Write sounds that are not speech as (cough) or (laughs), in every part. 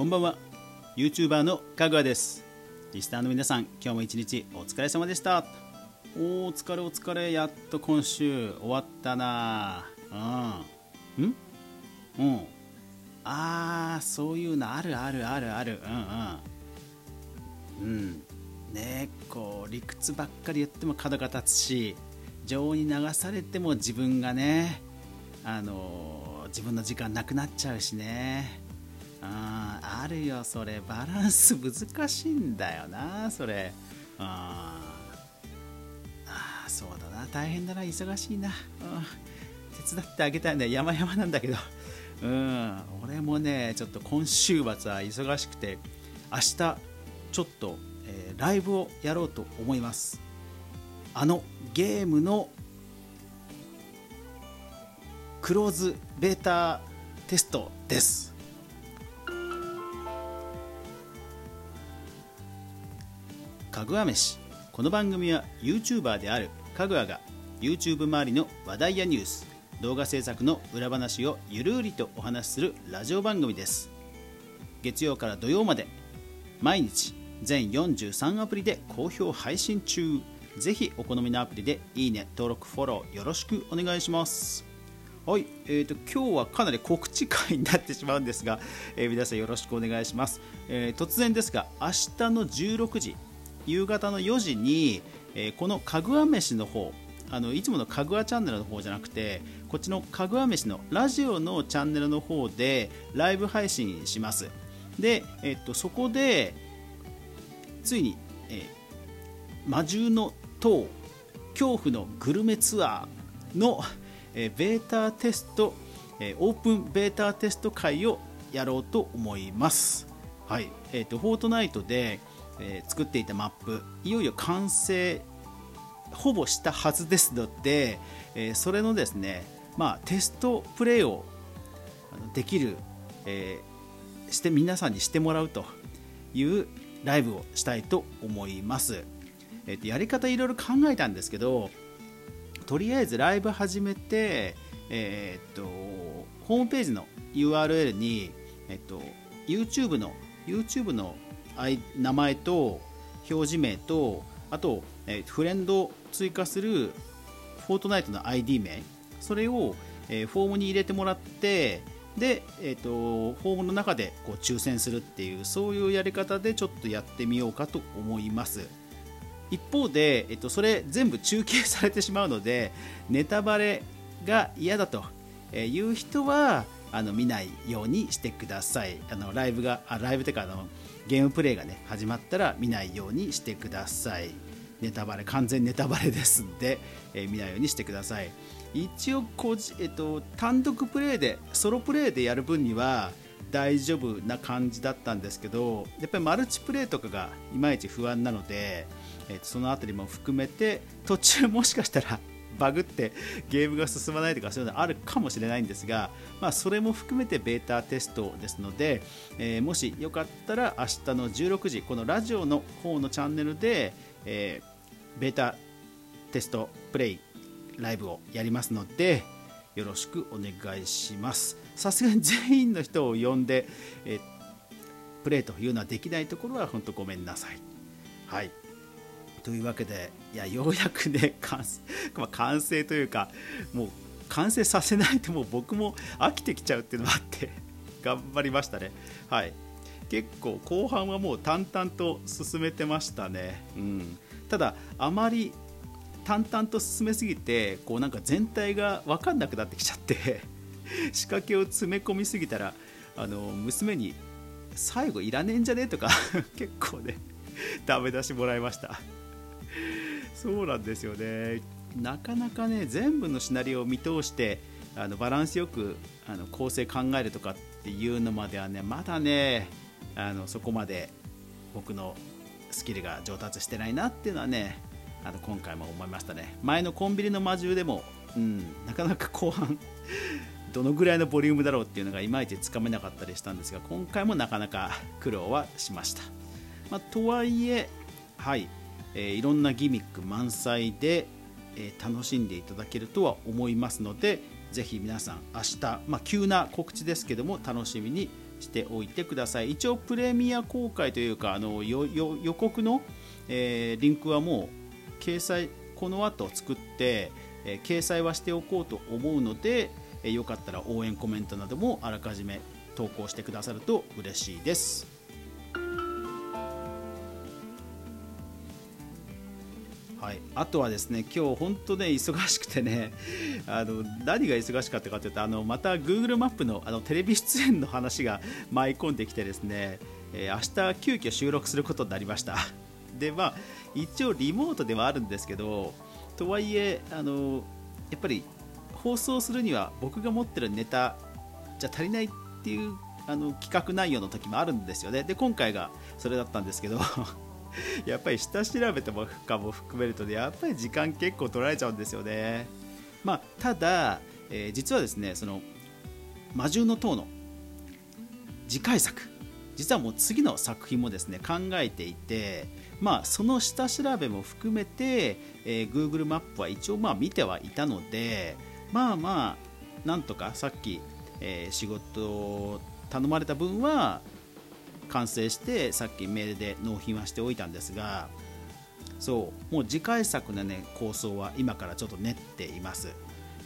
こんばんは。YouTuber のかぐわです。リスナーの皆さん今日も一日お疲れ様でした。おお疲れお疲れ。やっと今週終わったな。うん。んうん。あーそういうのあるあるあるある。うんうん。うん。ねこう理屈ばっかり言っても角が立つし情に流されても自分がねあの自分の時間なくなっちゃうしね。ああるよそれ。バランス難しいんだよなそれ。ああそうだな。大変だな。忙しいな、手伝ってあげたいね山々なんだけど。うん。俺もねちょっと今週末は忙しくて明日ちょっと、えー、ライブをやろうと思います。あのゲームのクローズベータテストです。かぐわ飯。この番組は YouTuber であるかぐわが YouTube 周りの話題やニュース動画制作の裏話をゆるりとお話しするラジオ番組です。月曜から土曜まで毎日全43アプリで好評配信中。ぜひお好みのアプリでいいね登録フォローよろしくお願いします。はい、えーと、今日はかなり告知会になってしまうんですが、えー、皆さんよろしくお願いします、えー、突然ですが明日の16時夕方の4時に、えー、このかぐわ飯の方あのいつものかぐわチャンネルの方じゃなくてこっちのかぐわ飯のラジオのチャンネルの方でライブ配信します。で、えっと、そこでついに、えー、魔獣の塔恐怖のグルメツアーの、えー、ベータテスト、えー、オープンベータテスト会をやろうと思います。はい。えーと、とフォートナイトで、えー、作っていたマップいよいよ完成ほぼしたはずですので、えー、それのですね、まあ、テストプレイをできる、えー、して皆さんにしてもらうというライブをしたいと思います、えーと、やり方いろいろ考えたんですけどとりあえずライブ始めて、えーと、ホームページの URL に、えーと、YouTube の YouTube の名前と表示名とあと、え、フレンド追加するフォートナイトの ID 名。それを、え、フォームに入れてもらってで、えーと、フォームの中でこう抽選するっていうそういうやり方でちょっとやってみようかと思います。一方で、えーと、それ全部中継されてしまうのでネタバレが嫌だという人はあの見ないようにしてください。あのライブがあライブというかあのゲームプレイがね始まったら見ないようにしてください。ネタバレ完全ネタバレですんで、(laughs) えー、見ないようにしてください。一応こじ、えっと、単独プレイでソロプレイでやる分には大丈夫な感じだったんですけどやっぱりマルチプレイとかがいまいち不安なので、えー、その辺りも含めて途中もしかしたらバグってゲームが進まないとかそういうのあるかもしれないんですが、まあ、それも含めてベータテストですので、えー、もしよかったら明日の16時このラジオの方のチャンネルで、えー、ベータテストプレイライブをやりますのでよろしくお願いします。さすがに (laughs) 全員の人を呼んで、えー、プレイというのはできないところは本当ごめんなさい。はい。というわけでいやようやくね完成,、まあ、完成というかもう完成させないともう僕も飽きてきちゃうっていうのがあって (laughs) 頑張りましたね。はい。結構後半はもう淡々と進めてましたね、うん、ただあまり淡々と進めすぎてこうなんか全体が分かんなくなってきちゃって (laughs) 仕掛けを詰め込みすぎたらあの娘に最後いらねえんじゃね?えとか (laughs) 結構ねダメ出しもらいました。そうなんですよね。なかなかね全部のシナリオを見通してあのバランスよくあの構成考えるとかっていうのまではねまだねあのそこまで僕のスキルが上達してないなっていうのはねあの今回も思いましたね。前のコンビニの魔獣でも、うん、なかなか後半 (laughs) どのぐらいのボリュームだろうっていうのがいまいちつかめなかったりしたんですが今回もなかなか苦労はしました、まあ、とはいえはい。えー、いろんなギミック満載で、えー、楽しんでいただけるとは思いますのでぜひ皆さん明日、まあ、急な告知ですけども楽しみにしておいてください一応プレミア公開というかあの予告の、えー、リンクはもう掲載この後作って、えー、掲載はしておこうと思うので、えー、よかったら応援コメントなどもあらかじめ投稿してくださると嬉しいです。はい、あとはですね今日本当ね忙しくてね (laughs) あの何が忙しかったかというとあのまた Google マップのあのテレビ出演の話が舞い込んできてですね、えー、明日急遽収録することになりました。(laughs) でまあ一応リモートではあるんですけどとはいえあのやっぱり放送するには僕が持ってるネタじゃ足りないっていうあの企画内容の時もあるんですよね。で今回がそれだったんですけど。(laughs) (laughs) やっぱり下調べとかも含めるとねやっぱり時間結構取られちゃうんですよね。まあ、ただ、えー、実はですねその魔獣の塔の次回作実はもう次の作品もですね考えていて、まあ、その下調べも含めて、えー、Google マップは一応まあ見てはいたのでまあまあなんとかさっき、えー、仕事を頼まれた分は完成してさっきメールで納品はしておいたんですがそうもう次回作のね構想は今からちょっと練っています。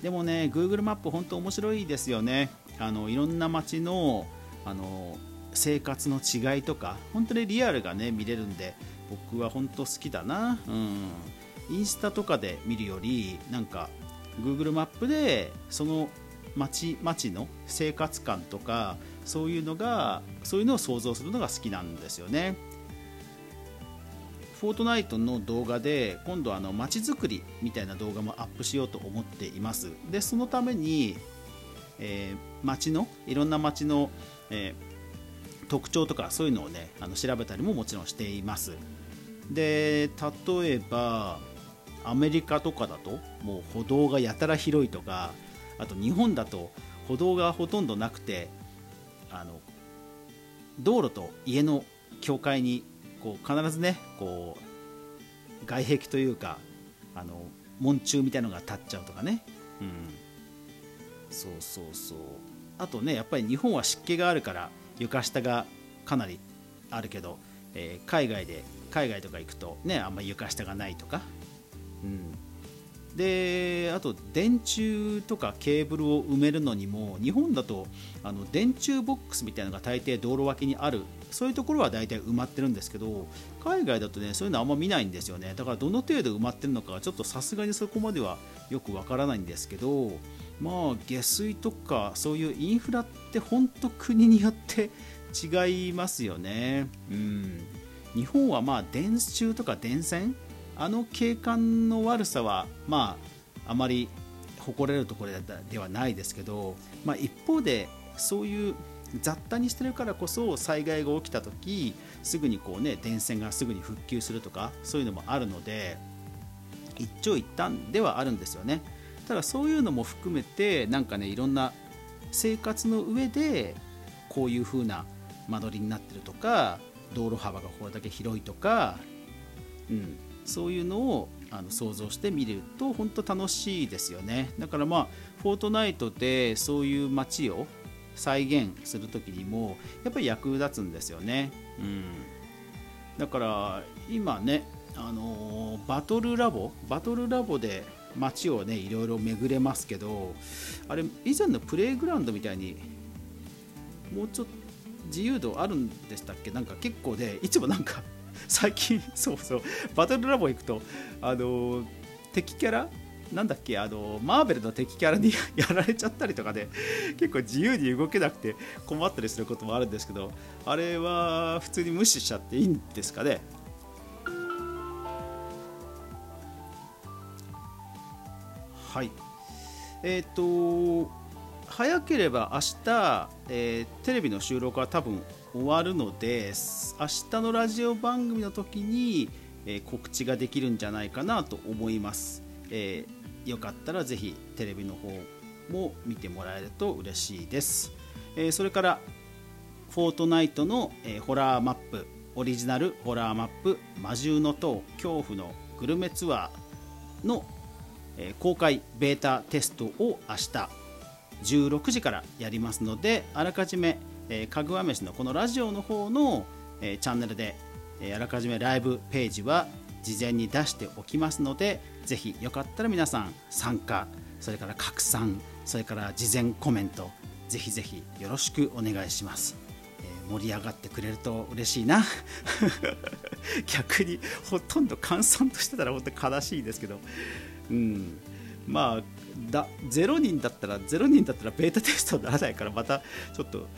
でもね Google マップ本当面白いですよね。あのいろんな街のあの生活の違いとか本当にリアルがね見れるんで僕は本当好きだな。うん。インスタとかで見るよりなんか Google マップでその街街の生活感とかそういうのがそういうのを想像するのが好きなんですよね。フォートナイトの動画で今度あの街づくりみたいな動画もアップしようと思っています。でそのために、えー、街のいろんな街の、えー、特徴とかそういうのをねあの調べたりももちろんしています。で例えばアメリカとかだともう歩道がやたら広いとかあと日本だと歩道がほとんどなくてあの道路と家の境界にこう必ずねこう外壁というかあの門柱みたいのが立っちゃうとかね、うん、そうそうそう。あとねやっぱり日本は湿気があるから床下がかなりあるけど、えー、海外で海外とか行くとねあんまり床下がないとか、うん、であと電柱とかケーブルを埋めるのにも日本だとあの電柱ボックスみたいなのが大抵道路脇にあるそういうところは大体埋まってるんですけど海外だとねそういうのあんま見ないんですよね。だからどの程度埋まってるのかちょっとさすがにそこまではよくわからないんですけどまあ下水とかそういうインフラって本当国によって違いますよね。うん。日本はまあ電柱とか電線あの景観の悪さは、まあ、あまり誇れるところではないですけど、まあ、一方でそういう雑多にしてるからこそ災害が起きた時すぐにこう、ね、電線がすぐに復旧するとかそういうのもあるので一長一短ではあるんですよね。ただそういうのも含めてなんかねいろんな生活の上でこういう風な間取りになってるとか道路幅がこれだけ広いとか、うん、そういうのをあの想像してみると本当楽しいですよね。だからまあフォートナイトでそういう街を再現する時にもやっぱり役立つんですよね、うん、だから今ねあのバトルラボバトルラボで街をねいろいろ巡れますけどあれ以前のプレイグラウンドみたいにもうちょっと自由度あるんでしたっけ？なんか結構でいつもなんか最近 (laughs) そうそう。バトルラボ行くとあの敵キャラ？なんだっけ？あのマーベルの敵キャラに (laughs) やられちゃったりとかで結構自由に動けなくて困ったりすることもあるんですけどあれは普通に無視しちゃっていいんですかね？はい。えっ、と早ければ明日、えー、テレビの収録は多分終わるので明日のラジオ番組の時に、え、告知ができるんじゃないかなと思います、えー、よかったらぜひテレビの方も見てもらえると嬉しいです、え、それからフォートナイトの、えホラーマップオリジナルホラーマップ魔獣の塔恐怖のグルメツアーの、え公開ベータテストを明日16時からやりますのであらかじめえー、かぐわ飯のこのラジオの方の、えー、チャンネルで、えー、あらかじめライブページは事前に出しておきますのでぜひよかったら皆さん参加それから拡散それから事前コメントぜひぜひよろしくお願いします、えー、盛り上がってくれると嬉しいな。(laughs) 逆にほとんど閑散としてたら本当悲しいですけど。うん。まあだ0人だったら0人だったらベータテストにならないからまたちょっと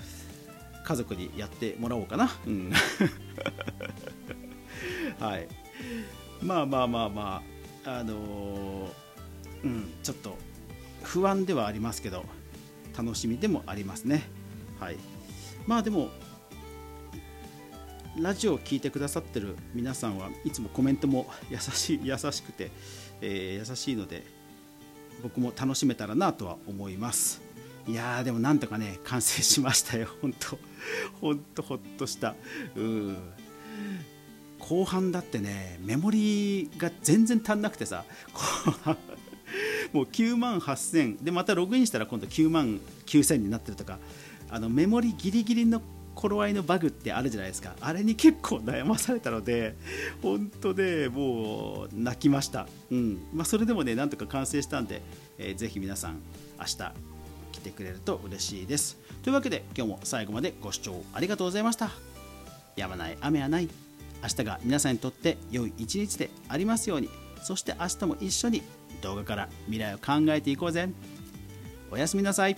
家族にやってもらおうかな、うん、(laughs) はい。まあまあまあまああのー、うんちょっと不安ではありますけど楽しみでもありますね。はい。まあでもラジオを聴いてくださってる皆さんはいつもコメントも優しい (laughs) 優しくて、えー、優しいので僕も楽しめたらなとは思います。いやーでもなんとかね完成しましたよ。(laughs) 本当本当ほっとした。うん。後半だってねメモリが全然足んなくてさ。後 (laughs) 半もう9万8000でまたログインしたら今度9万9000になってるとか。あのメモリギリギリの頃合いのバグってあるじゃないですか。あれに結構悩まされたので本当ねもう泣きました、うん。まあ、それでもねなんとか完成したんで、えー、ぜひ皆さん明日来てくれると嬉しいです。というわけで今日も最後までご視聴ありがとうございました。やまない雨はない。明日が皆さんにとって良い一日でありますように。そして明日も一緒に動画から未来を考えていこうぜ。おやすみなさい。